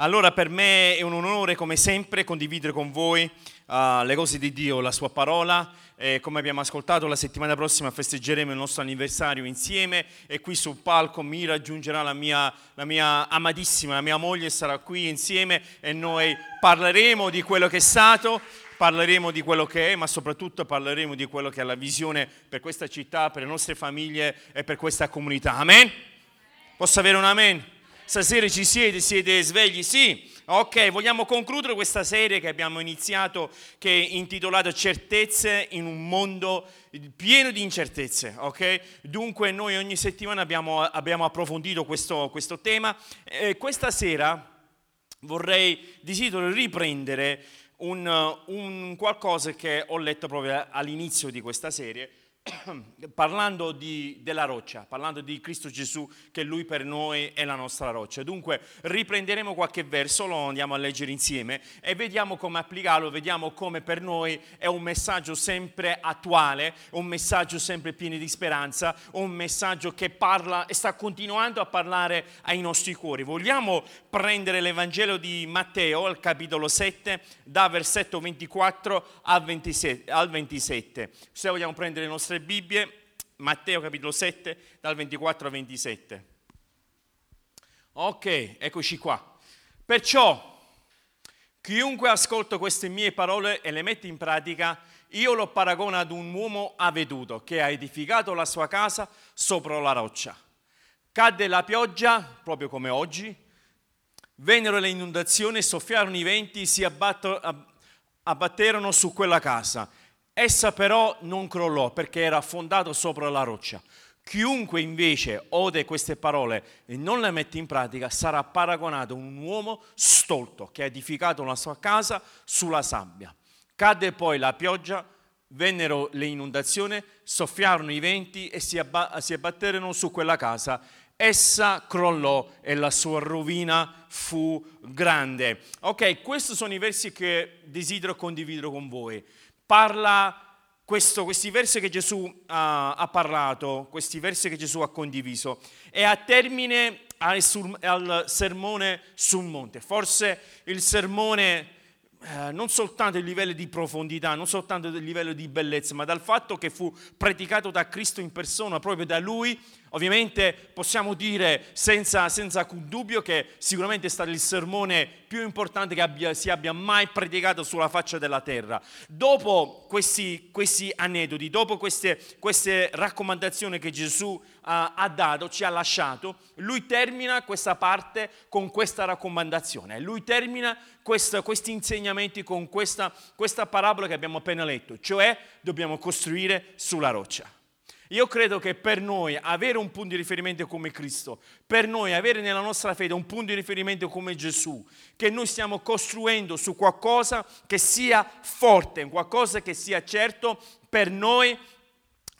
Allora per me è un onore come sempre condividere con voi uh, le cose di Dio, la sua parola. E come abbiamo ascoltato, la settimana prossima festeggeremo il nostro anniversario insieme e qui sul palco mi raggiungerà la mia, la mia amatissima, la mia moglie sarà qui insieme e noi parleremo di quello che è stato, parleremo di quello che è, ma soprattutto parleremo di quello che è la visione per questa città, per le nostre famiglie e per questa comunità. Amen? Posso avere un amen? Stasera ci siete, siete svegli? Sì. Ok, vogliamo concludere questa serie che abbiamo iniziato, che è intitolata Certezze in un mondo pieno di incertezze, ok? Dunque noi ogni settimana abbiamo, abbiamo approfondito questo, questo tema e questa sera vorrei, desidero riprendere un, un qualcosa che ho letto proprio all'inizio di questa serie parlando di, della roccia, parlando di Cristo Gesù, che Lui per noi è la nostra roccia. Dunque riprenderemo qualche verso, lo andiamo a leggere insieme e vediamo come applicarlo, vediamo come per noi è un messaggio sempre attuale, un messaggio sempre pieno di speranza, un messaggio che parla e sta continuando a parlare ai nostri cuori. Vogliamo prendere l'Evangelo di Matteo, al capitolo 7, da versetto 24 al 27. Al 27. Se vogliamo prendere le nostre Bibbie, Matteo capitolo 7, dal 24 al 27. Ok, eccoci qua. Perciò, chiunque ascolta queste mie parole e le mette in pratica, io lo paragono ad un uomo avveduto che ha edificato la sua casa sopra la roccia. Cadde la pioggia, proprio come oggi, vennero le inondazioni, soffiarono i venti, si abbatterono su quella casa Essa però non crollò perché era fondata sopra la roccia. Chiunque invece ode queste parole e non le mette in pratica sarà paragonato a un uomo stolto che ha edificato la sua casa sulla sabbia. Cadde poi la pioggia, vennero le inondazioni, soffiarono i venti e si, abba- si abbatterono su quella casa. Essa crollò e la sua rovina fu grande. Ok, questi sono i versi che desidero condividere con voi parla questo, questi versi che Gesù uh, ha parlato, questi versi che Gesù ha condiviso, e a termine al, al sermone sul monte. Forse il sermone eh, non soltanto il livello di profondità, non soltanto il livello di bellezza, ma dal fatto che fu predicato da Cristo in persona, proprio da Lui, Ovviamente possiamo dire senza, senza alcun dubbio che sicuramente è stato il sermone più importante che abbia, si abbia mai predicato sulla faccia della terra. Dopo questi, questi aneddoti, dopo queste, queste, raccomandazioni che Gesù uh, ha dato, ci ha lasciato, lui termina questa parte con questa raccomandazione. Lui termina questa, questi insegnamenti con questa, questa parabola che abbiamo appena letto, cioè dobbiamo costruire sulla roccia. Io credo che per noi avere un punto di riferimento come Cristo, per noi avere nella nostra fede un punto di riferimento come Gesù, che noi stiamo costruendo su qualcosa che sia forte, qualcosa che sia certo, per noi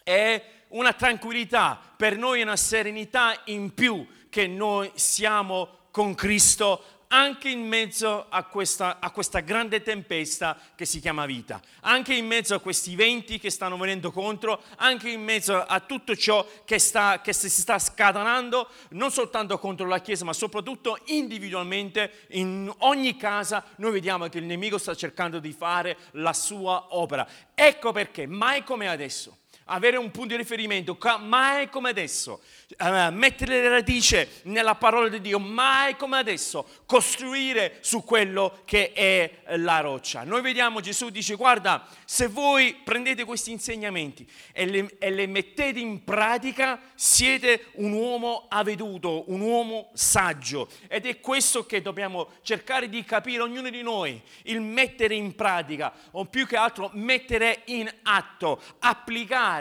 è una tranquillità, per noi è una serenità in più che noi siamo con Cristo anche in mezzo a questa, a questa, grande tempesta che si chiama vita, anche in mezzo a questi venti che stanno venendo contro, anche in mezzo a tutto ciò che, sta, che si sta scatenando, non soltanto contro la Chiesa, ma soprattutto individualmente, in ogni casa noi vediamo che il nemico sta cercando di fare la sua opera. Ecco perché, mai come adesso, avere un punto di riferimento, mai come adesso, uh, mettere le radici nella parola di Dio, mai come adesso, costruire su quello che è la roccia. Noi vediamo Gesù dice, guarda, se voi prendete questi insegnamenti e le, e le mettete in pratica, siete un uomo avveduto, un uomo saggio. Ed è questo che dobbiamo cercare di capire ognuno di noi, il mettere in pratica, o più che altro mettere in atto, applicare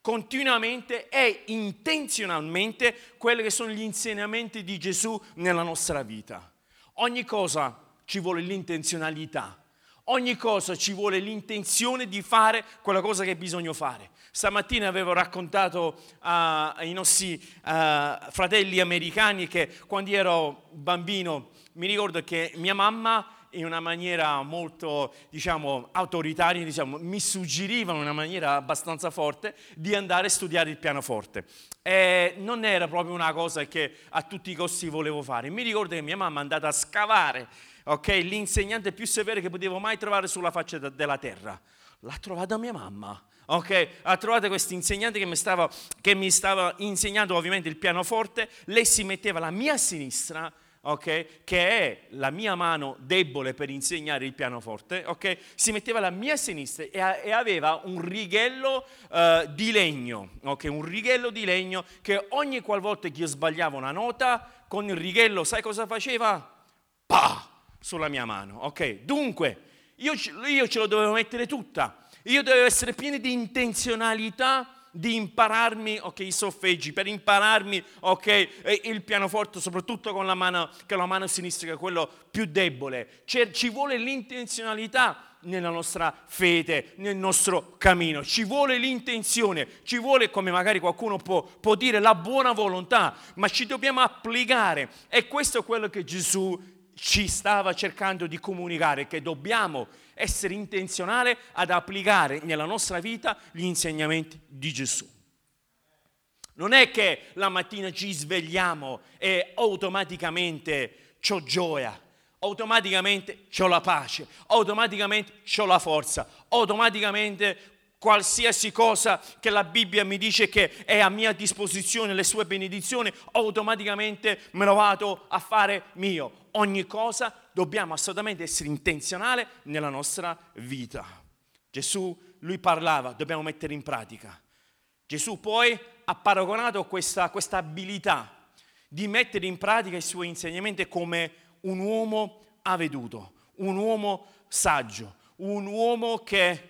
continuamente e intenzionalmente quelli che sono gli insegnamenti di Gesù nella nostra vita. Ogni cosa ci vuole l'intenzionalità. Ogni cosa ci vuole l'intenzione di fare quella cosa che bisogna fare. Stamattina avevo raccontato uh, ai nostri uh, fratelli americani che quando ero bambino mi ricordo che mia mamma in una maniera molto, diciamo, autoritaria, diciamo, mi suggeriva in una maniera abbastanza forte di andare a studiare il pianoforte. E non era proprio una cosa che a tutti i costi volevo fare. Mi ricordo che mia mamma è andata a scavare okay, l'insegnante più severo che potevo mai trovare sulla faccia della terra. L'ha trovata mia mamma. Ok, ha trovato questo insegnante che mi, stava, che mi stava insegnando ovviamente il pianoforte, lei si metteva alla mia sinistra ok? Che è la mia mano debole per insegnare il pianoforte, ok? Si metteva alla mia sinistra e, e aveva un righello uh, di legno, ok? Un righello di legno che ogni qualvolta che io sbagliavo una nota, con il righello, sai cosa faceva? Pa! Sulla mia mano, ok? Dunque, io, io ce lo dovevo mettere tutta. Io dovevo essere pieno di intenzionalità di impararmi okay, i solfeggi, per impararmi okay, il pianoforte, soprattutto con la mano, con la mano sinistra, che è quello più debole. C'è, ci vuole l'intenzionalità nella nostra fede, nel nostro cammino. Ci vuole l'intenzione, ci vuole, come magari qualcuno può, può, dire, la buona volontà, ma ci dobbiamo applicare. E questo è quello che Gesù ci stava cercando di comunicare, che dobbiamo essere intenzionali ad applicare nella nostra vita gli insegnamenti di Gesù. Non è che la mattina ci svegliamo e automaticamente ho gioia, automaticamente ho la pace, automaticamente ho la forza, automaticamente qualsiasi cosa che la Bibbia mi dice che è a mia disposizione, le sue benedizioni, automaticamente me lo vado a fare mio. Ogni cosa dobbiamo assolutamente essere intenzionali nella nostra vita. Gesù, lui parlava, dobbiamo mettere in pratica. Gesù poi ha paragonato questa, questa abilità di mettere in pratica i suoi insegnamenti come un uomo avveduto, un uomo saggio, un uomo che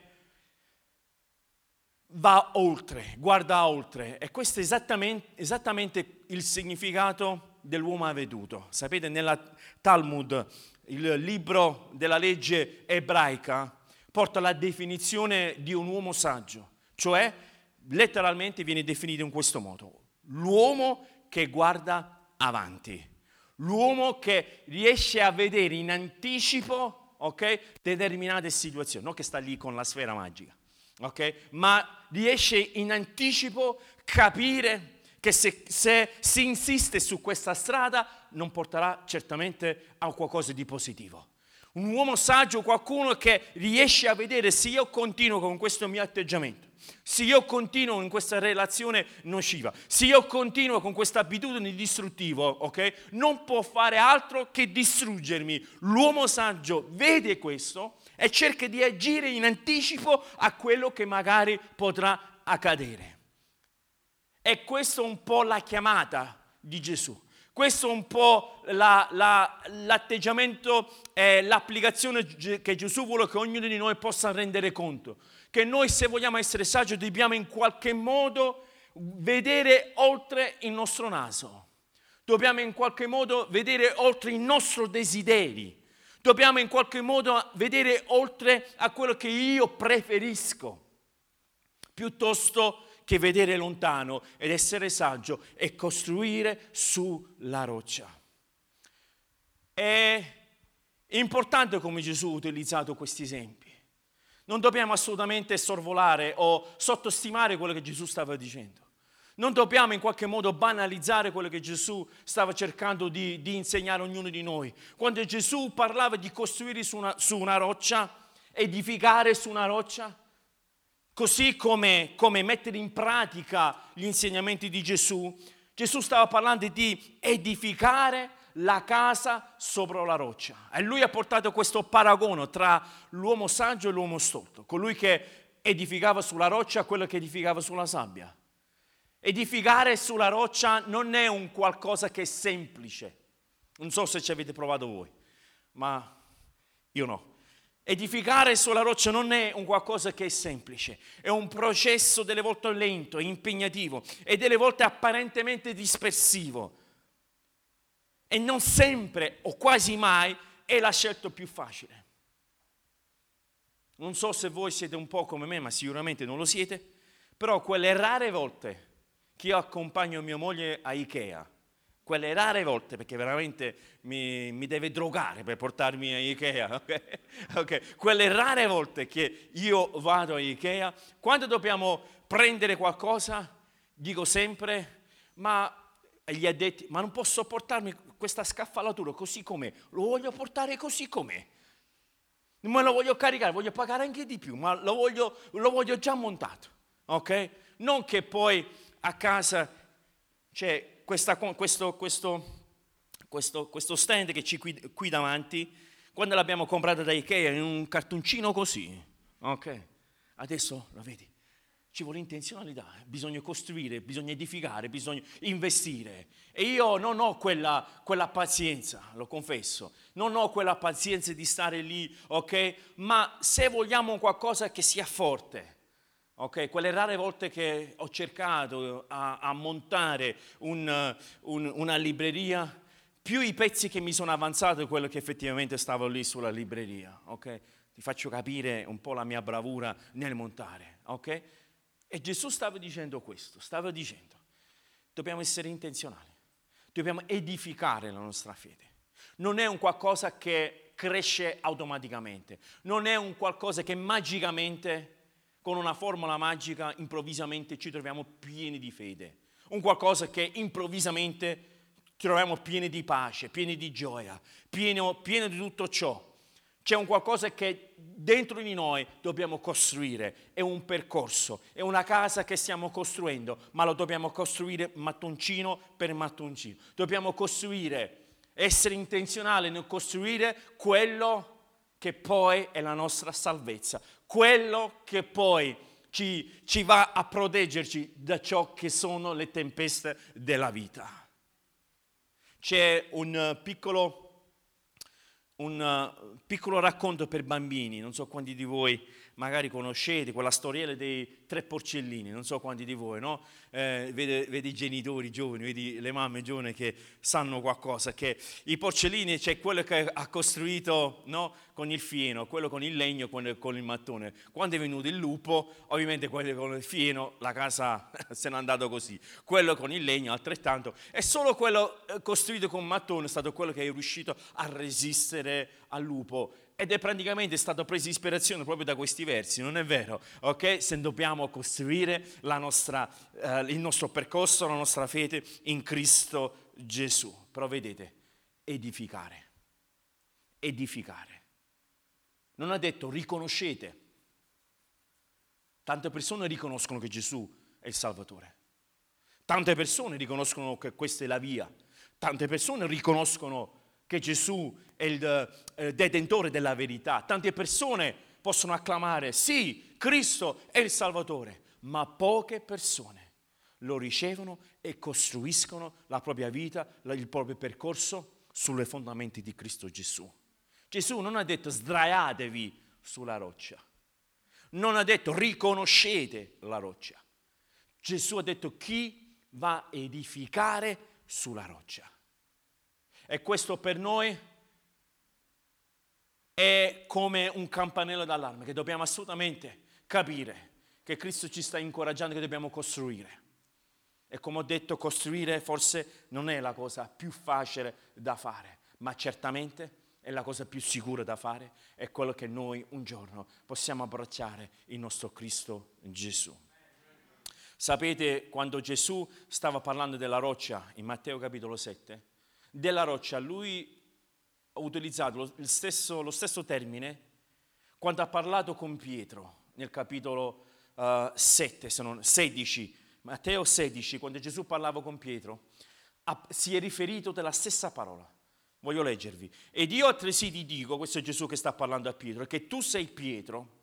va oltre, guarda oltre. E questo è esattamente, esattamente il significato dell'uomo avveduto. Sapete, nella Talmud, il libro della legge ebraica, porta la definizione di un uomo saggio, cioè letteralmente viene definito in questo modo. L'uomo che guarda avanti, l'uomo che riesce a vedere in anticipo okay, determinate situazioni, non che sta lì con la sfera magica ok? Ma riesce in anticipo a capire che se, se, si insiste su questa strada non porterà certamente a qualcosa di positivo. Un uomo saggio, qualcuno che riesce a vedere se io continuo con questo mio atteggiamento, se io continuo in questa relazione nociva, se io continuo con questa abitudine distruttiva, ok? Non può fare altro che distruggermi. L'uomo saggio vede questo e cerca di agire in anticipo a quello che magari potrà accadere. E questo è un po' la chiamata di Gesù. Questo è un po' la, la, l'atteggiamento e l'applicazione che Gesù vuole che ognuno di noi possa rendere conto. Che noi se vogliamo essere saggi dobbiamo in qualche modo vedere oltre il nostro naso. Dobbiamo in qualche modo vedere oltre i nostri desideri Dobbiamo in qualche modo vedere oltre a quello che io preferisco, piuttosto che vedere lontano ed essere saggio e costruire sulla roccia. È importante come Gesù ha utilizzato questi esempi. Non dobbiamo assolutamente sorvolare o sottostimare quello che Gesù stava dicendo. Non dobbiamo in qualche modo banalizzare quello che Gesù stava cercando di, di insegnare a ognuno di noi. Quando Gesù parlava di costruire su una, su una roccia, edificare su una roccia, così come, come mettere in pratica gli insegnamenti di Gesù, Gesù stava parlando di edificare la casa sopra la roccia. E lui ha portato questo paragono tra l'uomo saggio e l'uomo stolto, colui che edificava sulla roccia e quello che edificava sulla sabbia. Edificare sulla roccia non è un qualcosa che è semplice. Non so se ci avete provato voi, ma io no. Edificare sulla roccia non è un qualcosa che è semplice, è un processo delle volte lento, impegnativo e delle volte apparentemente dispersivo. E non sempre o quasi mai è la scelta più facile. Non so se voi siete un po' come me, ma sicuramente non lo siete, però quelle rare volte che io accompagno mia moglie a Ikea, quelle rare volte, perché veramente mi, mi deve drogare per portarmi a Ikea, okay? Okay. quelle rare volte che io vado a Ikea, quando dobbiamo prendere qualcosa, dico sempre, ma gli addetti, ma non posso portarmi questa scaffalatura così com'è, lo voglio portare così com'è. Non me lo voglio caricare, voglio pagare anche di più, ma lo voglio, lo voglio già montato, ok? Non che poi a casa c'è questa, questo, questo, questo, questo, stand che c'è qui, qui, davanti, quando l'abbiamo comprato da Ikea in un cartoncino così, ok? Adesso lo vedi, ci vuole intenzionalità, bisogna costruire, bisogna edificare, bisogna investire. E io non ho quella, quella, pazienza, lo confesso, non ho quella pazienza di stare lì, ok? Ma se vogliamo qualcosa che sia forte, ok? Quelle rare volte che ho cercato a, a montare un, un, una libreria, più i pezzi che mi sono avanzati, quello che effettivamente stavo lì sulla libreria, ok? Ti faccio capire un po' la mia bravura nel montare, ok? E Gesù stava dicendo questo, stava dicendo, dobbiamo essere intenzionali, dobbiamo edificare la nostra fede. Non è un qualcosa che cresce automaticamente, non è un qualcosa che magicamente, con una formula magica, improvvisamente ci troviamo pieni di fede. Un qualcosa che improvvisamente troviamo pieni di pace, pieni di gioia, pieno, pieno di tutto ciò. C'è un qualcosa che dentro di noi dobbiamo costruire, è un percorso, è una casa che stiamo costruendo, ma lo dobbiamo costruire mattoncino per mattoncino. Dobbiamo costruire, essere intenzionali nel costruire quello che poi è la nostra salvezza, quello che poi ci, ci va a proteggerci da ciò che sono le tempeste della vita. C'è un piccolo un piccolo racconto per bambini, non so quanti di voi magari conoscete, quella storiella dei tre porcellini, non so quanti di voi, no? Eh, vedi, vedi, i genitori giovani, vedi le mamme giovani che sanno qualcosa, che i porcellini c'è quello che ha costruito no? con il fieno, quello con il legno, quello con il mattone. Quando è venuto il lupo, ovviamente quello con il fieno, la casa se n'è andato così. Quello con il legno altrettanto. E solo quello eh, costruito con mattone è stato quello che è riuscito a resistere al lupo ed è praticamente stata presa ispirazione proprio da questi versi, non è vero? Ok? Se dobbiamo costruire nostra, eh, il nostro percorso, la nostra fede in Cristo Gesù. Però vedete, edificare. Edificare. Non ha detto riconoscete. Tante persone riconoscono che Gesù è il Salvatore. Tante persone riconoscono che questa è la via. Tante persone riconoscono che Gesù è il eh, detentore della verità. Tante persone possono acclamare, sì, Cristo è il Salvatore, ma poche persone lo ricevono e costruiscono la propria vita, il proprio percorso sulle fondamenta di Cristo Gesù. Gesù non ha detto sdraiatevi sulla roccia, non ha detto riconoscete la roccia. Gesù ha detto chi va a edificare sulla roccia. E questo per noi è come un campanello d'allarme che dobbiamo assolutamente capire che Cristo ci sta incoraggiando che dobbiamo costruire. E come ho detto, costruire forse non è la cosa più facile da fare, ma certamente è la cosa più sicura da fare, è quello che noi un giorno possiamo abbracciare il nostro Cristo Gesù. Sapete quando Gesù stava parlando della roccia in Matteo capitolo 7? Della roccia, lui ha utilizzato lo stesso, lo stesso termine quando ha parlato con Pietro nel capitolo uh, 7, se non 16, Matteo 16, quando Gesù parlava con Pietro, ha, si è riferito della stessa parola. Voglio leggervi. Ed io altresì ti dico, questo è Gesù che sta parlando a Pietro, che tu sei Pietro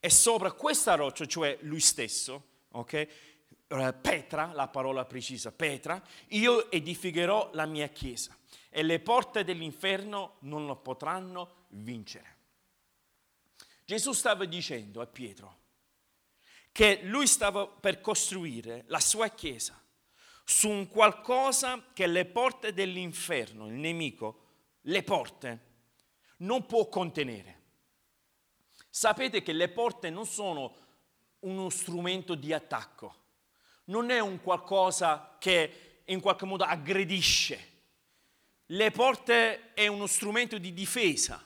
e sopra questa roccia, cioè lui stesso, ok? Eh, Petra, la parola precisa, Petra, io edificherò la mia chiesa e le porte dell'inferno non lo potranno vincere. Gesù stava dicendo a Pietro che lui stava per costruire la sua chiesa su un qualcosa che le porte dell'inferno, il nemico, le porte, non può contenere. Sapete che le porte non sono uno strumento di attacco, non è un qualcosa che in qualche modo aggredisce. Le porte è uno strumento di difesa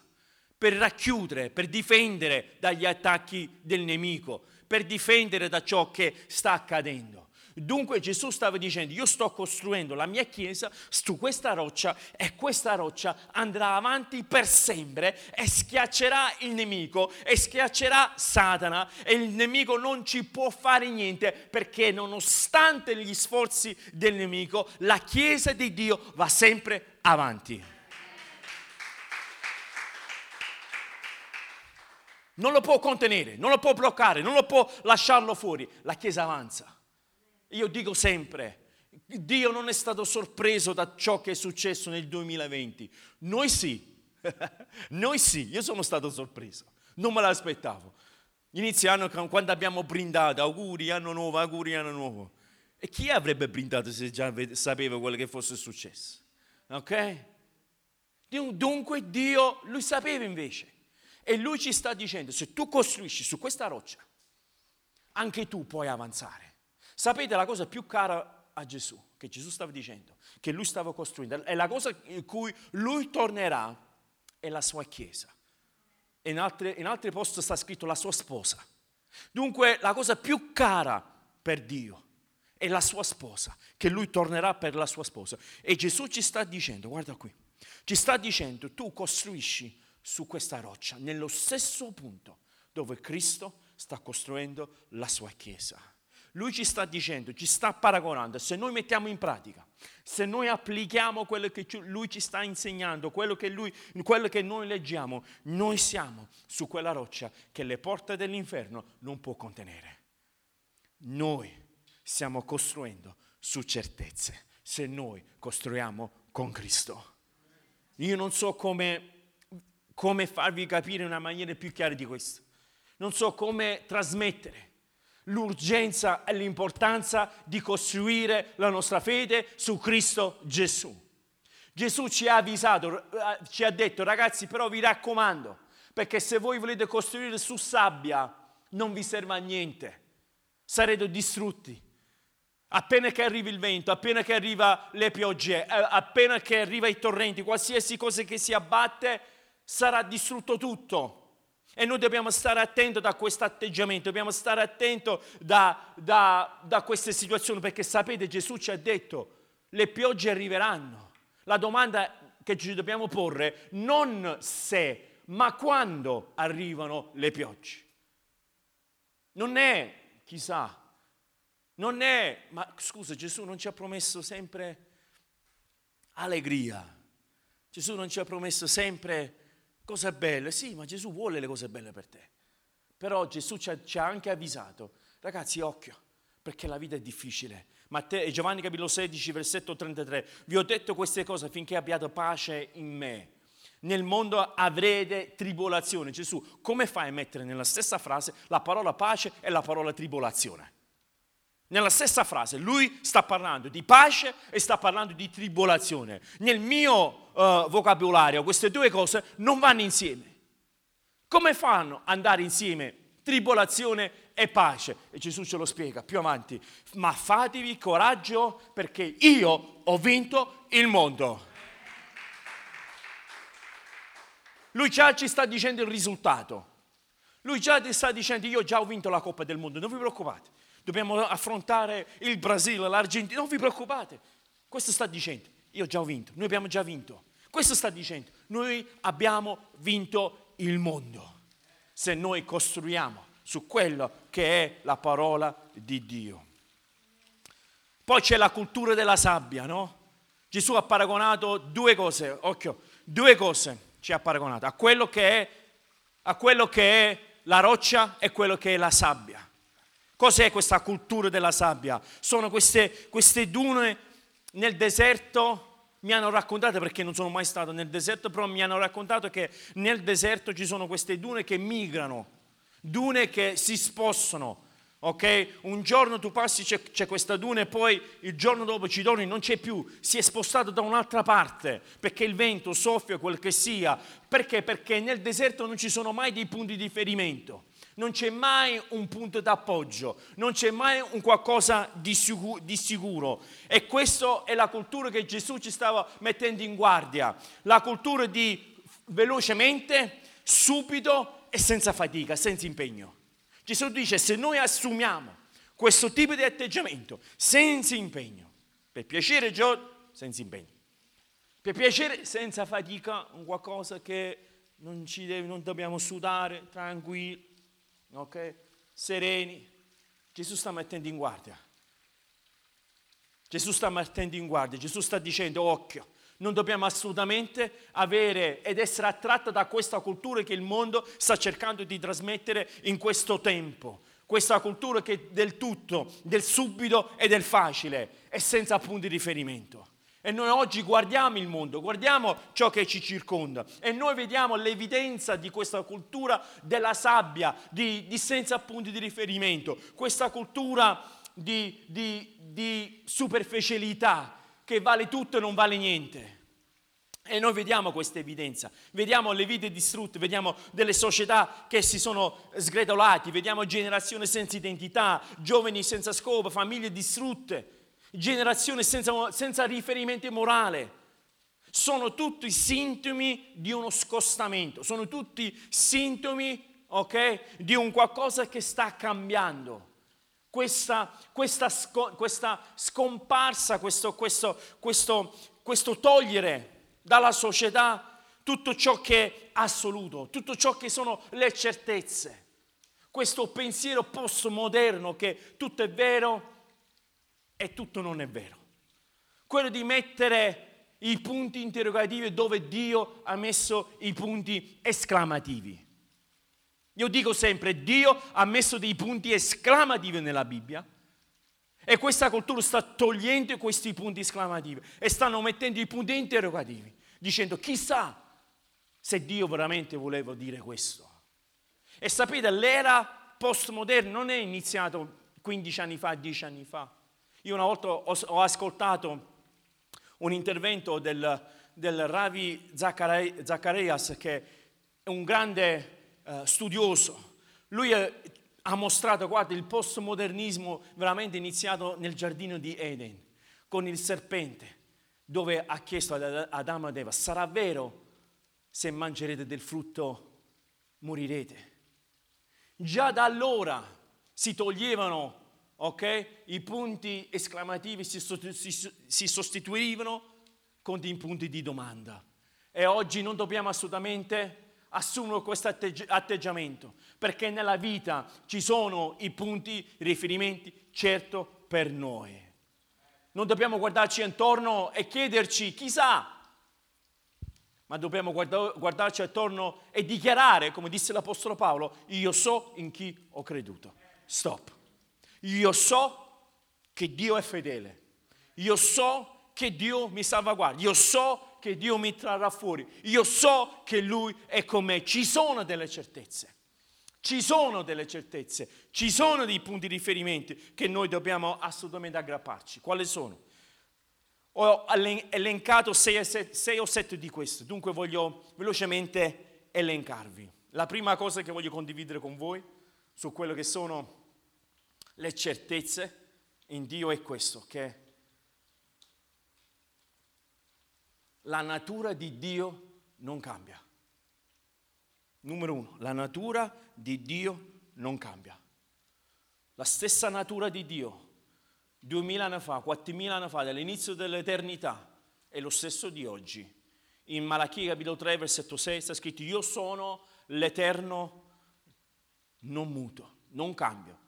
per racchiudere, per difendere dagli attacchi del nemico, per difendere da ciò che sta accadendo. Dunque Gesù stava dicendo, io sto costruendo la mia chiesa su questa roccia e questa roccia andrà avanti per sempre e schiaccerà il nemico e schiaccerà Satana e il nemico non ci può fare niente perché nonostante gli sforzi del nemico la chiesa di Dio va sempre avanti. Non lo può contenere, non lo può bloccare, non lo può lasciarlo fuori. La chiesa avanza. Io dico sempre, Dio non è stato sorpreso da ciò che è successo nel 2020. Noi sì, noi sì, io sono stato sorpreso, non me l'aspettavo. Inizio anno quando abbiamo brindato, auguri anno nuovo, auguri anno nuovo. E chi avrebbe brindato se già sapeva quello che fosse successo? Ok? Dunque Dio, lui sapeva invece. E lui ci sta dicendo, se tu costruisci su questa roccia, anche tu puoi avanzare. Sapete la cosa più cara a Gesù, che Gesù stava dicendo, che lui stava costruendo, è la cosa in cui lui tornerà, è la sua chiesa. In altri, in altri posti sta scritto la sua sposa. Dunque la cosa più cara per Dio è la sua sposa, che lui tornerà per la sua sposa. E Gesù ci sta dicendo, guarda qui, ci sta dicendo, tu costruisci su questa roccia, nello stesso punto dove Cristo sta costruendo la sua chiesa. Lui ci sta dicendo, ci sta paragonando, se noi mettiamo in pratica, se noi applichiamo quello che lui ci sta insegnando, quello che, lui, quello che noi leggiamo, noi siamo su quella roccia che le porte dell'inferno non può contenere. Noi stiamo costruendo su certezze, se noi costruiamo con Cristo. Io non so come, come farvi capire in una maniera più chiara di questo. Non so come trasmettere l'urgenza e l'importanza di costruire la nostra fede su Cristo Gesù. Gesù ci ha avvisato, eh, ci ha detto ragazzi però vi raccomando, perché se voi volete costruire su sabbia non vi serve a niente, sarete distrutti. Appena che arriva il vento, appena che arriva le piogge, eh, appena che arriva i torrenti, qualsiasi cosa che si abbatte, sarà distrutto tutto. E noi dobbiamo stare attenti da questo atteggiamento, dobbiamo stare attenti da, da, da queste situazioni, perché sapete Gesù ci ha detto, le piogge arriveranno. La domanda che ci dobbiamo porre non se, ma quando arrivano le piogge. Non è, chissà, non è, ma scusa, Gesù non ci ha promesso sempre allegria. Gesù non ci ha promesso sempre cose belle, sì, ma Gesù vuole le cose belle per te. Però Gesù ci ha, ci ha anche avvisato, ragazzi, occhio, perché la vita è difficile. Matteo, Giovanni capitolo 16, versetto 33, vi ho detto queste cose finché abbiate pace in me. Nel mondo avrete tribolazione. Gesù, come fai a mettere nella stessa frase la parola pace e la parola tribolazione? Nella stessa frase, lui sta parlando di pace e sta parlando di tribolazione. Nel mio uh, vocabolario queste due cose non vanno insieme. Come fanno ad andare insieme tribolazione e pace? E Gesù ce lo spiega più avanti. Ma fatevi coraggio perché io ho vinto il mondo. Lui già ci sta dicendo il risultato. Lui già ti sta dicendo io già ho vinto la Coppa del Mondo, non vi preoccupate dobbiamo affrontare il Brasile, l'Argentina, non vi preoccupate. Questo sta dicendo, io già ho vinto, noi abbiamo già vinto. Questo sta dicendo, noi abbiamo vinto il mondo. Se noi costruiamo su quello che è la parola di Dio. Poi c'è la cultura della sabbia, no? Gesù ha paragonato due cose, occhio, due cose ci ha paragonato, a quello che è, a quello che è la roccia e quello che è la sabbia. Cos'è questa cultura della sabbia? Sono queste, queste dune nel deserto mi hanno raccontato, perché non sono mai stato nel deserto, però mi hanno raccontato che nel deserto ci sono queste dune che migrano, dune che si spostano, ok? Un giorno tu passi, c'è, c'è, questa duna e poi il giorno dopo ci torni, non c'è più, si è spostato da un'altra parte, perché il vento soffia quel che sia. Perché? Perché nel deserto non ci sono mai dei punti di riferimento, non c'è mai un punto d'appoggio, non c'è mai un qualcosa di sicuro, di sicuro. E questa è la cultura che Gesù ci stava mettendo in guardia, la cultura di velocemente, subito e senza fatica, senza impegno. Gesù dice se noi assumiamo questo tipo di atteggiamento senza impegno, per piacere Gio, senza impegno, per piacere senza fatica, qualcosa che non, deve, non dobbiamo sudare, tranquilli, ok? Sereni. Gesù sta mettendo in guardia. Gesù sta mettendo in guardia, Gesù sta dicendo occhio, non dobbiamo assolutamente avere ed essere attratti da questa cultura che il mondo sta cercando di trasmettere in questo tempo. Questa cultura che è del tutto, del subito e del facile e senza punti di riferimento. E noi oggi guardiamo il mondo, guardiamo ciò che ci circonda. E noi vediamo l'evidenza di questa cultura della sabbia, di, di senza punti di riferimento, questa cultura di, di, di superficialità, che vale tutto e non vale niente. E noi vediamo questa evidenza, vediamo le vite distrutte, vediamo delle società che si sono sgretolate, vediamo generazioni senza identità, giovani senza scopo, famiglie distrutte, generazioni senza, senza riferimento morale. Sono tutti sintomi di uno scostamento, sono tutti sintomi ok, di un qualcosa che sta cambiando questa, questa, questa scomparsa, questo, questo, questo, questo togliere dalla società tutto ciò che è assoluto, tutto ciò che sono le certezze, questo pensiero postmoderno che tutto è vero e tutto non è vero, quello di mettere i punti interrogativi dove Dio ha messo i punti esclamativi. Io dico sempre, Dio ha messo dei punti esclamativi nella Bibbia e questa cultura sta togliendo questi punti esclamativi e stanno mettendo i punti interrogativi, dicendo chissà se Dio veramente voleva dire questo. E sapete, l'era postmoderna non è iniziata 15 anni fa, 10 anni fa. Io una volta ho, ho ascoltato un intervento del, del Ravi Zaccareas, che è un grande eh, studioso. Lui è, ha mostrato, guarda, il postmodernismo veramente iniziato nel giardino di Eden, con il serpente, dove ha chiesto ad Adamo ed Eva, sarà vero se mangerete del frutto morirete? Già da allora si toglievano okay, i punti esclamativi, si, si sostituivano con dei punti di domanda. E oggi non dobbiamo assolutamente assumono questo atteggiamento, perché nella vita ci sono i punti, i riferimenti, certo per noi. Non dobbiamo guardarci intorno e chiederci chissà, ma dobbiamo guardarci attorno e dichiarare, come disse l'Apostolo Paolo, io so in chi ho creduto. Stop. Io so che Dio è fedele. Io so che Dio mi salvaguarda. Io so che Dio mi trarrà fuori. Io so che Lui è con me. Ci sono delle certezze. Ci sono delle certezze, ci sono dei punti di riferimento che noi dobbiamo assolutamente aggrapparci. Quali sono? Ho elencato sei, o sette di queste, dunque voglio velocemente elencarvi. La prima cosa che voglio condividere con voi su quello che sono le certezze in Dio è questo, che la natura di Dio non cambia. Numero uno, la natura di Dio non cambia. La stessa natura di Dio, duemila anni fa, quattromila anni fa, dall'inizio dell'eternità, è lo stesso di oggi. In Malachia capitolo 3, versetto 6 sta scritto, io sono l'eterno non muto, non cambio.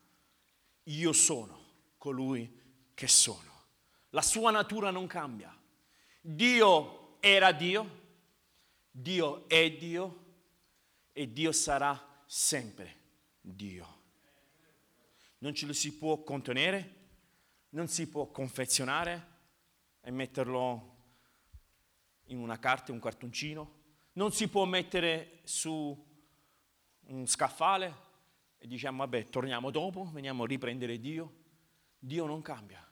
Io sono colui che sono. La sua natura non cambia. Dio era Dio, Dio è Dio e Dio sarà sempre Dio. Non ce lo si può contenere, non si può confezionare e metterlo in una carta, un cartoncino, non si può mettere su un scaffale, e diciamo vabbè torniamo dopo, veniamo a riprendere Dio, Dio non cambia,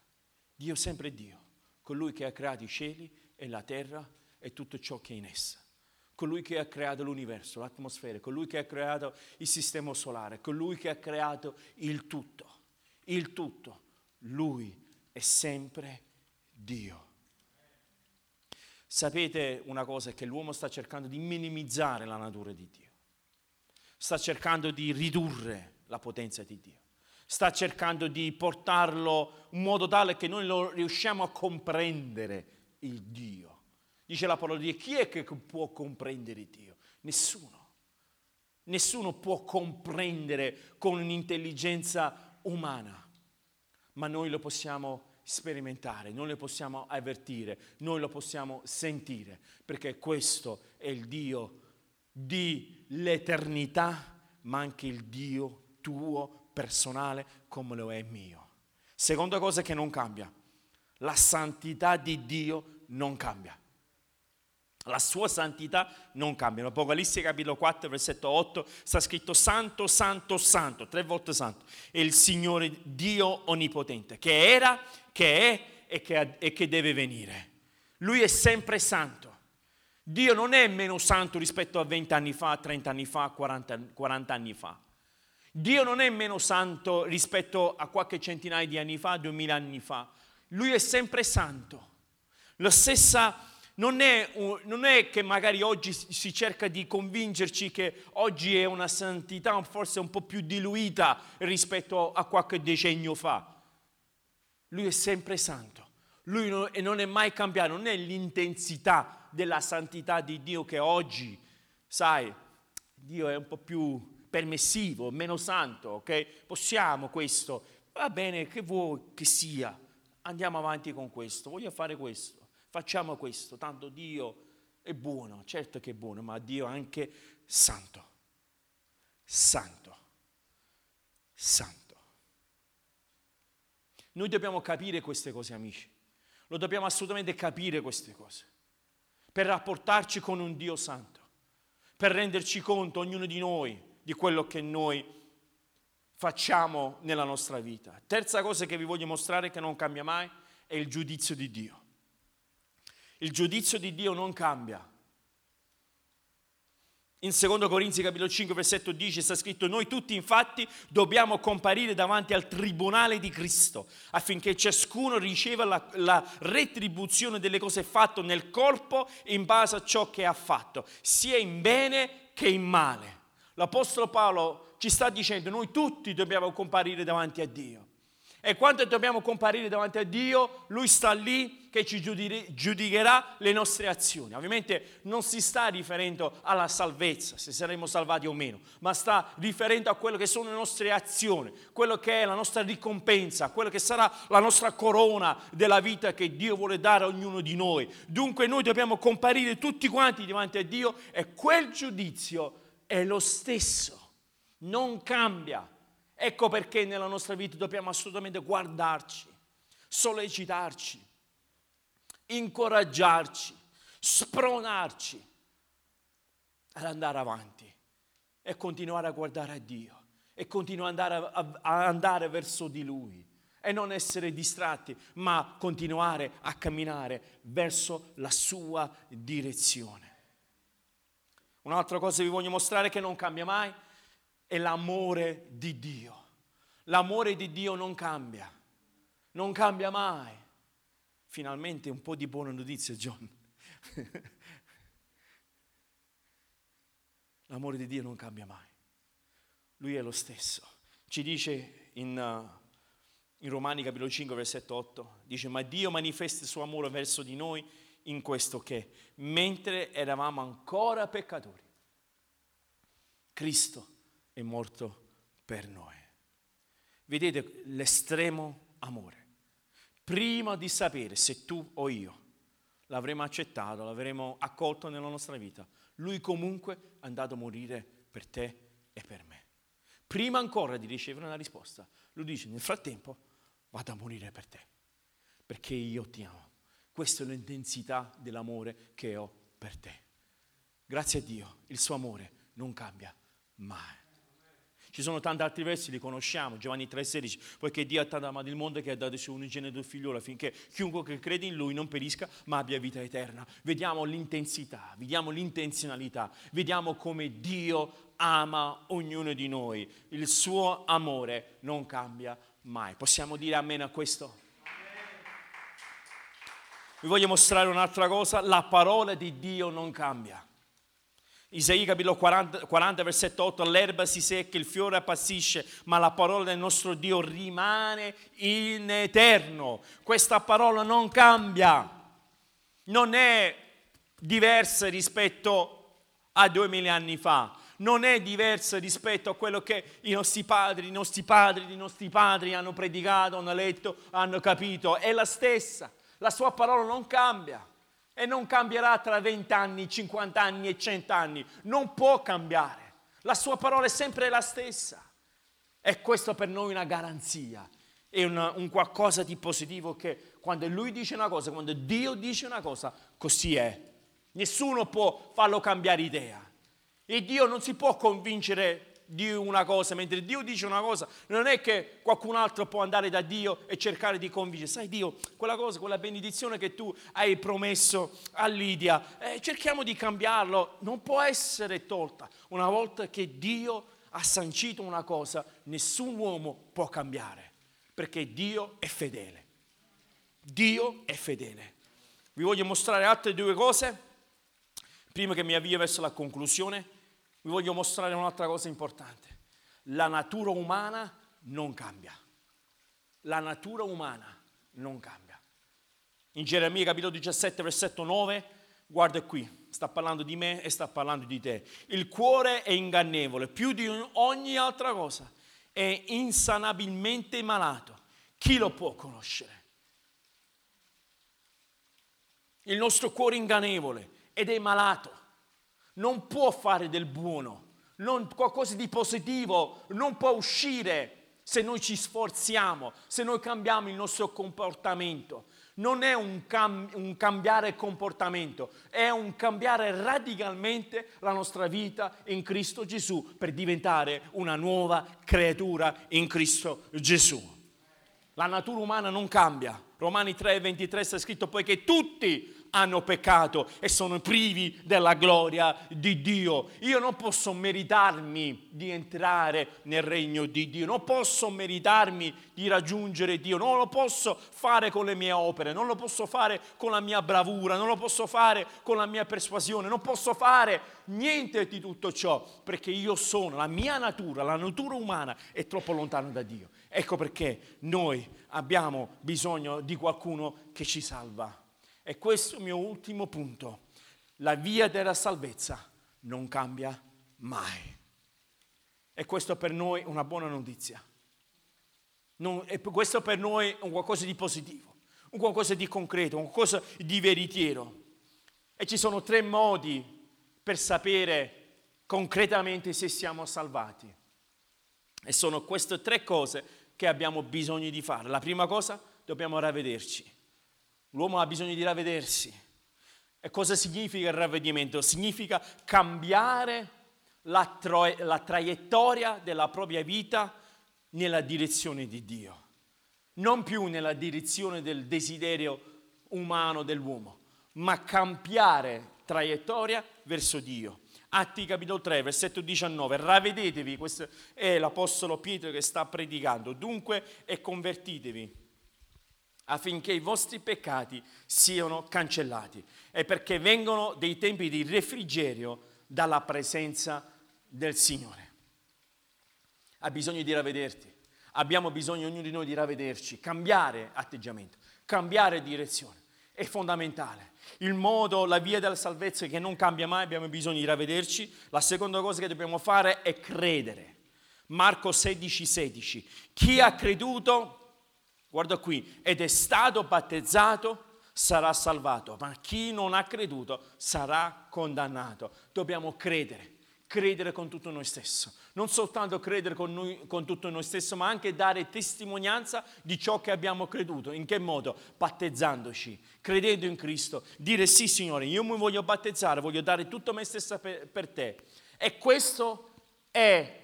Dio è sempre Dio, colui che ha creato i cieli e la terra e tutto ciò che è in essa. Colui che ha creato l'universo, l'atmosfera, colui che ha creato il sistema solare, colui che ha creato il tutto, il tutto. Lui è sempre Dio. Sapete una cosa, è che l'uomo sta cercando di minimizzare la natura di Dio, sta cercando di ridurre la potenza di Dio, sta cercando di portarlo in modo tale che noi lo riusciamo a comprendere il Dio. Dice la parola di Dio, chi è che può comprendere Dio? Nessuno. Nessuno può comprendere con un'intelligenza umana, ma noi lo possiamo sperimentare, noi lo possiamo avvertire, noi lo possiamo sentire, perché questo è il Dio di l'eternità, ma anche il Dio tuo personale come lo è mio. Seconda cosa che non cambia, la santità di Dio non cambia. La sua santità non cambia. In Apocalisse capitolo 4, versetto 8 sta scritto santo, santo, santo, tre volte santo. È il Signore Dio onnipotente, che era, che è e che, e che deve venire. Lui è sempre santo. Dio non è meno santo rispetto a 20 anni fa, 30 anni fa, 40, 40 anni fa. Dio non è meno santo rispetto a qualche centinaia di anni fa, 2000 anni fa. Lui è sempre santo. La stessa non è, non è, che magari oggi si cerca di convincerci che oggi è una santità forse un po' più diluita rispetto a qualche decennio fa. Lui è sempre santo. Lui non è mai cambiato, non è l'intensità della santità di Dio che oggi, sai, Dio è un po' più permissivo, meno santo, ok? Possiamo questo, va bene, che vuoi che sia, andiamo avanti con questo, voglio fare questo. Facciamo questo, tanto Dio è buono, certo che è buono, ma Dio è anche santo. Santo. Santo. Noi dobbiamo capire queste cose, amici. Lo dobbiamo assolutamente capire queste cose. Per rapportarci con un Dio santo. Per renderci conto, ognuno di noi, di quello che noi facciamo nella nostra vita. Terza cosa che vi voglio mostrare che non cambia mai è il giudizio di Dio. Il giudizio di Dio non cambia. In 2 Corinzi capitolo 5 versetto 10 sta scritto noi tutti infatti dobbiamo comparire davanti al tribunale di Cristo affinché ciascuno riceva la, la retribuzione delle cose fatte nel corpo in base a ciò che ha fatto, sia in bene che in male. L'Apostolo Paolo ci sta dicendo noi tutti dobbiamo comparire davanti a Dio. E quando dobbiamo comparire davanti a Dio, Lui sta lì che ci giudicherà le nostre azioni. Ovviamente non si sta riferendo alla salvezza, se saremo salvati o meno, ma sta riferendo a quello che sono le nostre azioni, quello che è la nostra ricompensa, quello che sarà la nostra corona della vita che Dio vuole dare a ognuno di noi. Dunque noi dobbiamo comparire tutti quanti davanti a Dio e quel giudizio è lo stesso, non cambia. Ecco perché nella nostra vita dobbiamo assolutamente guardarci, sollecitarci, incoraggiarci, spronarci ad andare avanti e continuare a guardare a Dio e continuare ad andare, a, andare verso di Lui e non essere distratti, ma continuare a camminare verso la sua direzione. Un'altra cosa vi voglio mostrare che non cambia mai è l'amore di Dio. L'amore di Dio non cambia, non cambia mai. Finalmente un po' di buone notizie, John. L'amore di Dio non cambia mai. Lui è lo stesso. Ci dice in, uh, in Romani capitolo 5, versetto 8, dice, ma Dio manifesta il suo amore verso di noi in questo che, mentre eravamo ancora peccatori, Cristo è morto per noi. Vedete l'estremo amore. Prima di sapere se tu o io l'avremo accettato, l'avremo accolto nella nostra vita, lui comunque è andato a morire per te e per me. Prima ancora di ricevere una risposta, lui dice nel frattempo vado a morire per te, perché io ti amo. Questa è l'intensità dell'amore che ho per te. Grazie a Dio, il suo amore non cambia mai. Ci sono tanti altri versi, li conosciamo, Giovanni 3,16, poiché Dio ha tanto amato il mondo che ha dato il suo unigenito figliolo affinché chiunque crede in Lui non perisca ma abbia vita eterna. Vediamo l'intensità, vediamo l'intenzionalità, vediamo come Dio ama ognuno di noi. Il suo amore non cambia mai. Possiamo dire amen a questo? Vi voglio mostrare un'altra cosa, la parola di Dio non cambia. Isaia capitolo 40, 40, versetto 8, l'erba si secca, il fiore appassisce, ma la parola del nostro Dio rimane in eterno. Questa parola non cambia, non è diversa rispetto a duemila anni fa, non è diversa rispetto a quello che i nostri padri, i nostri padri, i nostri padri hanno predicato, hanno letto, hanno capito, è la stessa. La sua parola non cambia e non cambierà tra 20 anni, 50 anni e 100 anni. Non può cambiare. La sua parola è sempre la stessa. E questo per noi è una garanzia, è una, un qualcosa di positivo che quando lui dice una cosa, quando Dio dice una cosa, così è. Nessuno può farlo cambiare idea. E Dio non si può convincere di una cosa, mentre Dio dice una cosa, non è che qualcun altro può andare da Dio e cercare di convincere, sai Dio, quella cosa, quella benedizione che tu hai promesso a Lidia, eh, cerchiamo di cambiarlo, non può essere tolta. Una volta che Dio ha sancito una cosa, nessun uomo può cambiare, perché Dio è fedele. Dio è fedele. Vi voglio mostrare altre due cose, prima che mi avvio verso la conclusione vi voglio mostrare un'altra cosa importante. La natura umana non cambia. La natura umana non cambia. In Geremia capitolo 17, versetto 9, guarda qui, sta parlando di me e sta parlando di te. Il cuore è ingannevole più di ogni altra cosa, è insanabilmente malato. Chi lo può conoscere? Il nostro cuore ingannevole ed è malato non può fare del buono, non, qualcosa di positivo non può uscire se noi ci sforziamo, se noi cambiamo il nostro comportamento. Non è un, cam- un, cambiare comportamento, è un cambiare radicalmente la nostra vita in Cristo Gesù per diventare una nuova creatura in Cristo Gesù. La natura umana non cambia. Romani 3, 23 sta scritto poiché tutti hanno peccato e sono privi della gloria di Dio. Io non posso meritarmi di entrare nel regno di Dio, non posso meritarmi di raggiungere Dio, non lo posso fare con le mie opere, non lo posso fare con la mia bravura, non lo posso fare con la mia persuasione, non posso fare niente di tutto ciò perché io sono, la mia natura, la natura umana è troppo lontana da Dio. Ecco perché noi abbiamo bisogno di qualcuno che ci salva. E questo è il mio ultimo punto. La via della salvezza non cambia mai. E questo per noi è una buona notizia. Non, e questo per noi è qualcosa di positivo, qualcosa di concreto, qualcosa di veritiero. E ci sono tre modi per sapere concretamente se siamo salvati. E sono queste tre cose che abbiamo bisogno di fare. La prima cosa, dobbiamo ravvederci. L'uomo ha bisogno di ravvedersi. E cosa significa il ravvedimento? Significa cambiare la, tra- la traiettoria della propria vita nella direzione di Dio, non più nella direzione del desiderio umano dell'uomo, ma cambiare traiettoria verso Dio. Atti capitolo 3, versetto 19, ravvedetevi, questo è l'Apostolo Pietro che sta predicando, dunque e convertitevi affinché i vostri peccati siano cancellati e perché vengono dei tempi di refrigerio dalla presenza del Signore. Ha bisogno di ravvederti, abbiamo bisogno ognuno di noi di ravvederci, cambiare atteggiamento, cambiare direzione. È fondamentale. Il modo, la via della salvezza che non cambia mai, abbiamo bisogno di ravvederci. La seconda cosa che dobbiamo fare è credere. Marco 16, 16. Chi ha creduto guarda qui, ed è stato battezzato, sarà salvato, ma chi non ha creduto sarà condannato. Dobbiamo credere, credere con tutto noi stesso. Non soltanto credere con, noi, con tutto noi stesso, ma anche dare testimonianza di ciò che abbiamo creduto. In che modo? Battezzandoci, credendo in Cristo. Dire sì Signore, io mi voglio battezzare, voglio dare tutto me stesso per, per te. E questo è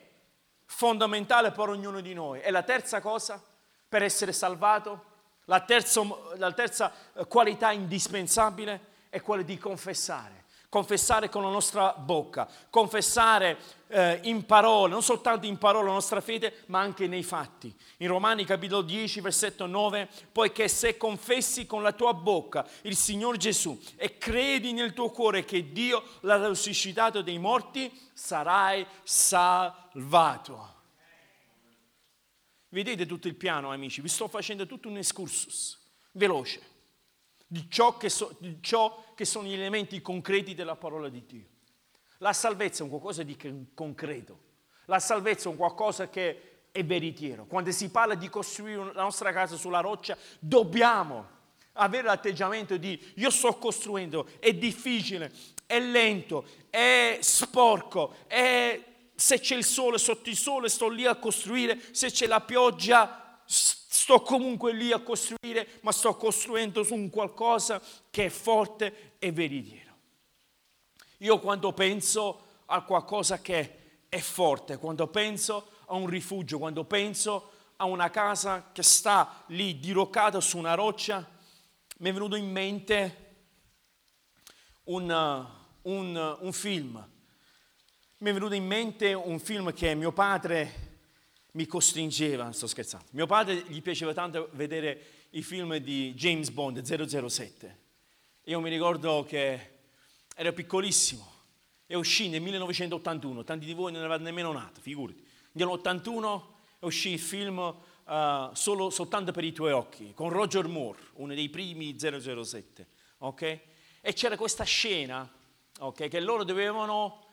fondamentale per ognuno di noi. E la terza cosa, per essere salvato, la terza, la terza eh, qualità indispensabile è quella di confessare confessare con la nostra bocca, confessare eh, in parole, non soltanto in parole la nostra fede, ma anche nei fatti. In Romani capitolo 10, versetto 9, poiché se confessi con la tua bocca il Signore Gesù e credi nel tuo cuore che Dio l'ha risuscitato dai morti, sarai salvato. Vedete tutto il piano, amici? Vi sto facendo tutto un excursus veloce di ciò, so, di ciò che sono gli elementi concreti della parola di Dio. La salvezza è un qualcosa di concreto. La salvezza è un qualcosa che è veritiero. Quando si parla di costruire la nostra casa sulla roccia, dobbiamo avere l'atteggiamento di io sto costruendo, è difficile, è lento, è sporco, è se c'è il sole sotto il sole sto lì a costruire, se c'è la pioggia sto comunque lì a costruire, ma sto costruendo su un qualcosa che è forte e veritiero. Io quando penso a qualcosa che è forte, quando penso a un rifugio, quando penso a una casa che sta lì diroccata su una roccia, mi è venuto in mente un, un, un film. Mi è venuto in mente un film che mio padre mi costringeva, sto scherzando, mio padre gli piaceva tanto vedere i film di James Bond 007. Io mi ricordo che ero piccolissimo e uscì nel 1981, tanti di voi non eravate nemmeno nati, figurati. Nell'81 uscì il film uh, solo, soltanto per i tuoi occhi, con Roger Moore, uno dei primi 007, ok? E c'era questa scena, ok, che loro dovevano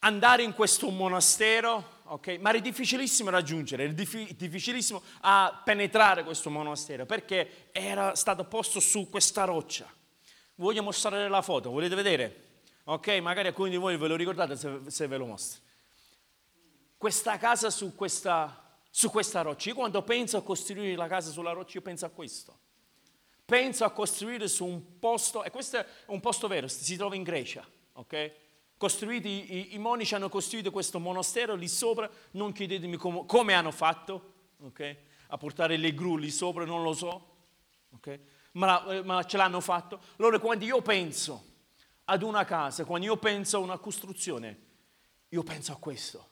andare in questo monastero ok? Ma era difficilissimo raggiungere, era difficilissimo a penetrare questo monastero perché era stato posto su questa roccia. Voglio mostrare la foto, volete vedere? Ok, magari alcuni di voi ve lo ricordate se, se ve lo mostro. Questa casa su questa, su questa roccia, io quando penso a costruire la casa sulla roccia, io penso a questo. Penso a costruire su un posto, e questo è un posto vero, si trova in Grecia, ok? Costruiti, i, i, monici hanno costruito questo monastero lì sopra, non chiedetemi come, come hanno fatto, okay? a portare le gru lì sopra, non lo so, okay? ma, ma, ce l'hanno fatto. Allora quando io penso ad una casa, quando io penso a una costruzione, io penso a questo.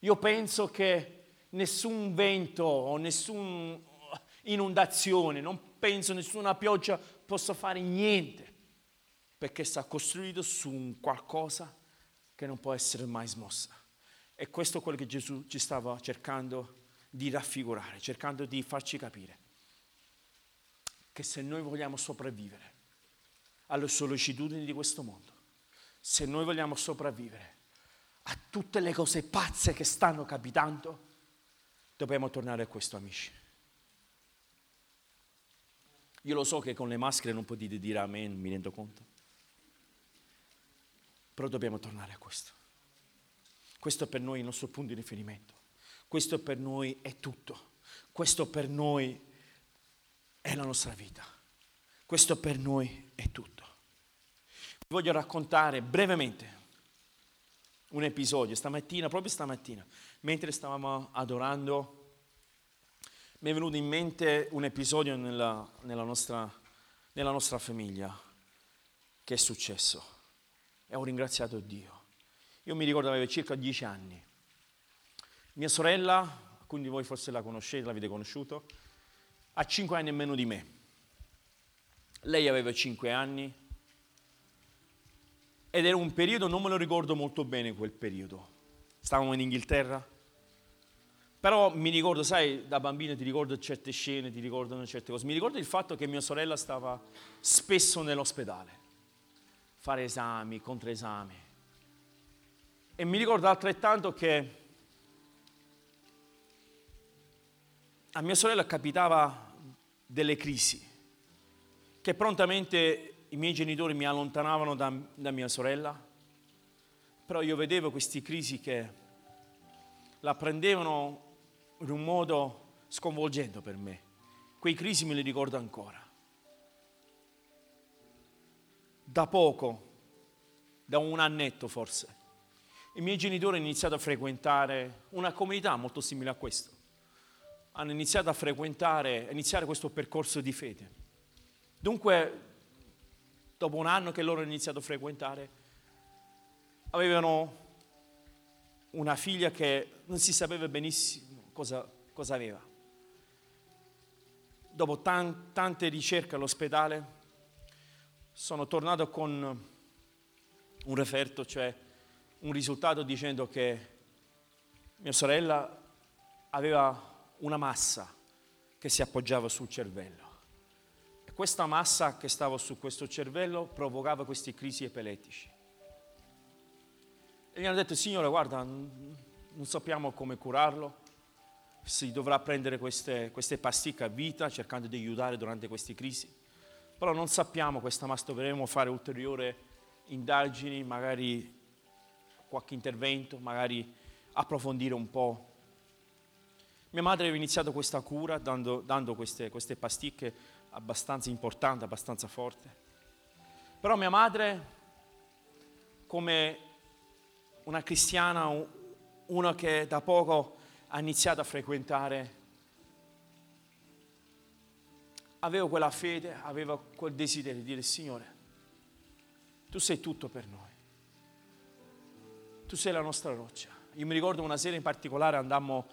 Io penso che nessun vento o nessuna inondazione, non penso nessuna pioggia possa fare niente perché sta costruito su un qualcosa che non può essere mai smossa. E questo è quello che Gesù ci stava cercando di raffigurare, cercando di farci capire. Che se noi vogliamo sopravvivere alle sollecitudini di questo mondo, se noi vogliamo sopravvivere a tutte le cose pazze che stanno capitando, dobbiamo tornare a questo, amici. Io lo so che con le maschere non potete dire amen, mi rendo conto. Però dobbiamo tornare a questo. Questo per noi è il nostro punto di riferimento. Questo per noi è tutto. Questo per noi è la nostra vita. Questo per noi è tutto. Vi voglio raccontare brevemente un episodio stamattina, proprio stamattina, mentre stavamo adorando, mi è venuto in mente un episodio nella, nella, nostra, nella nostra famiglia che è successo e ho ringraziato Dio. Io mi ricordo avevo circa dieci anni. Mia sorella, alcuni di voi forse la conoscete, l'avete conosciuto, ha cinque anni e meno di me. Lei aveva cinque anni ed era un periodo, non me lo ricordo molto bene quel periodo. Stavamo in Inghilterra, però mi ricordo, sai, da bambino ti ricordo certe scene, ti ricordano certe cose. Mi ricordo il fatto che mia sorella stava spesso nell'ospedale fare esami, controesami. E mi ricordo altrettanto che a mia sorella capitava delle crisi, che prontamente i miei genitori mi allontanavano da, da mia sorella, però io vedevo queste crisi che la prendevano in un modo sconvolgente per me. Quei crisi me li ricordo ancora. Da poco, da un annetto forse, i miei genitori hanno iniziato a frequentare una comunità molto simile a questa. Hanno iniziato a frequentare, a iniziare questo percorso di fede. Dunque, dopo un anno che loro hanno iniziato a frequentare, avevano una figlia che non si sapeva benissimo cosa, cosa aveva. Dopo tan, tante ricerche all'ospedale, sono tornato con un referto, cioè un risultato dicendo che mia sorella aveva una massa che si appoggiava sul cervello. E questa massa che stava su questo cervello provocava queste crisi epilettici. E gli hanno detto, signore, guarda, non sappiamo come curarlo, si dovrà prendere queste, queste pasticche a vita cercando di aiutare durante queste crisi, però non sappiamo questa massa, dovremo fare ulteriori indagini, magari qualche intervento, magari approfondire un po'. Mia madre aveva iniziato questa cura dando, dando queste, queste pasticche abbastanza importanti, abbastanza forti. Però mia madre, come una cristiana, una che da poco ha iniziato a frequentare, aveva quella fede, aveva quel desiderio di dire Signore, tu sei tutto per noi tu sei la nostra roccia. Io mi ricordo una sera in particolare andammo a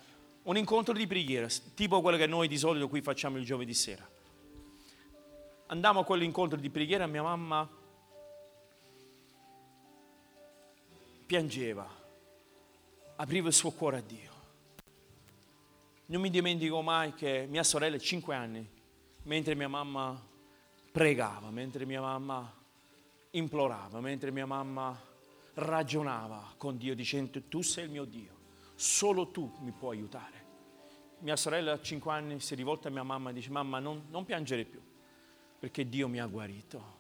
un incontro di preghiera, tipo quello che noi di solito qui facciamo il giovedì sera. Andammo a quell'incontro di preghiera mia mamma piangeva, apriva il suo cuore a Dio. Non mi dimentico mai che mia sorella, cinque anni, mentre mia mamma pregava, mentre mia mamma implorava, mentre mia mamma ragionava con Dio dicendo tu sei il mio Dio, solo tu mi puoi aiutare. Mia sorella a 5 anni si rivolta a mia mamma e dice mamma non, non piangere più perché Dio mi ha guarito.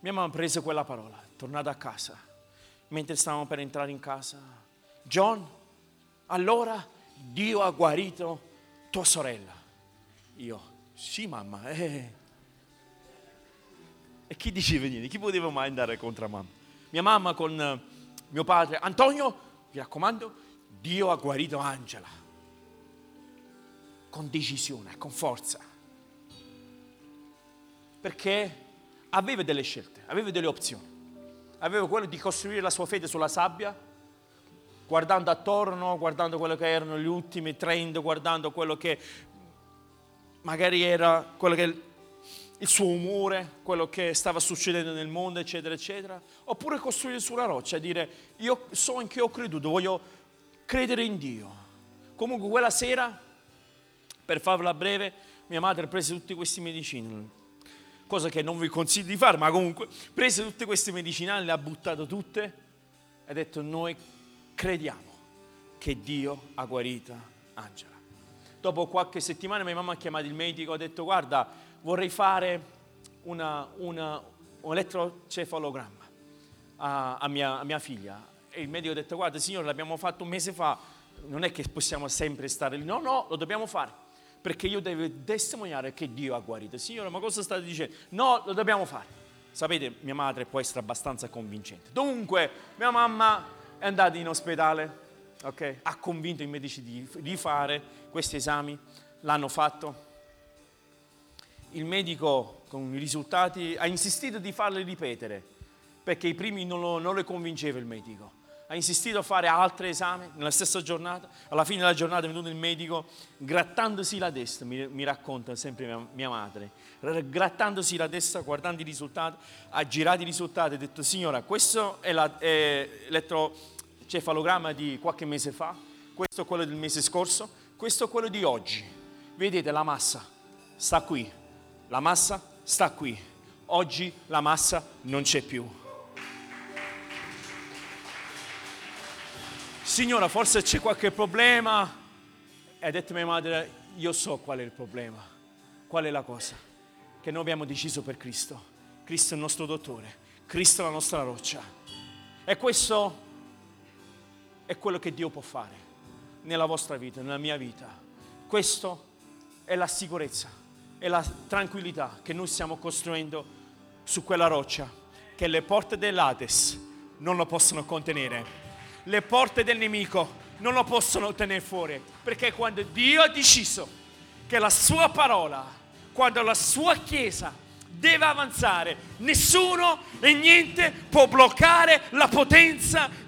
Mia mamma prese quella parola, è tornata a casa, mentre stavamo per entrare in casa. John, allora Dio ha guarito tua sorella. Io, sì mamma, eh, e chi diceva niente? Chi poteva mai andare contro mamma? Mia mamma con eh, mio padre, Antonio, mi raccomando, Dio ha guarito Angela. Con decisione, con forza. Perché aveva delle scelte, aveva delle opzioni. Aveva quello di costruire la sua fede sulla sabbia, guardando attorno, guardando quello che erano gli ultimi trend, guardando quello che magari era quello che il suo umore, quello che stava succedendo nel mondo, eccetera, eccetera, oppure costruire sulla roccia, dire io so in che ho creduto, voglio credere in Dio. Comunque quella sera, per farla breve, mia madre prese tutti questi medicinali, cosa che non vi consiglio di fare, ma comunque prese tutte queste medicinali, le ha buttate tutte e ha detto noi crediamo che Dio ha guarito Angela. Dopo qualche settimana mia mamma ha chiamato il medico e ha detto guarda, vorrei fare una, una, un elettrocefalogramma a, a, mia, a mia figlia. E il medico ha detto, guarda signore, l'abbiamo fatto un mese fa, non è che possiamo sempre stare lì. No, no, lo dobbiamo fare, perché io devo testimoniare che Dio ha guarito. Signore, ma cosa state dicendo? No, lo dobbiamo fare. Sapete, mia madre può essere abbastanza convincente. Dunque, mia mamma è andata in ospedale, okay? ha convinto i medici di, di fare questi esami, l'hanno fatto il medico con i risultati ha insistito di farle ripetere perché i primi non lo, non le convinceva il medico. Ha insistito a fare altri esami nella stessa giornata. Alla fine della giornata è venuto il medico grattandosi la testa, mi, mi racconta sempre mia, mia, madre, grattandosi la testa, guardando i risultati, ha girato i risultati e ha detto signora, questo è l'elettrocefalogramma di qualche mese fa, questo è quello del mese scorso, questo è quello di oggi. Vedete la massa, sta qui, la massa sta qui. Oggi la massa non c'è più. Signora, forse c'è qualche problema. E ha detto mia madre, io so qual è il problema, qual è la cosa. Che noi abbiamo deciso per Cristo. Cristo è il nostro dottore, Cristo è la nostra roccia. E questo è quello che Dio può fare nella vostra vita, nella mia vita. Questo è la sicurezza e la tranquillità che noi stiamo costruendo su quella roccia, che le porte dell'Ades non lo possono contenere. Le porte del nemico non lo possono tenere fuori, perché quando Dio ha deciso che la sua parola, quando la sua chiesa deve avanzare, nessuno e niente può bloccare la potenza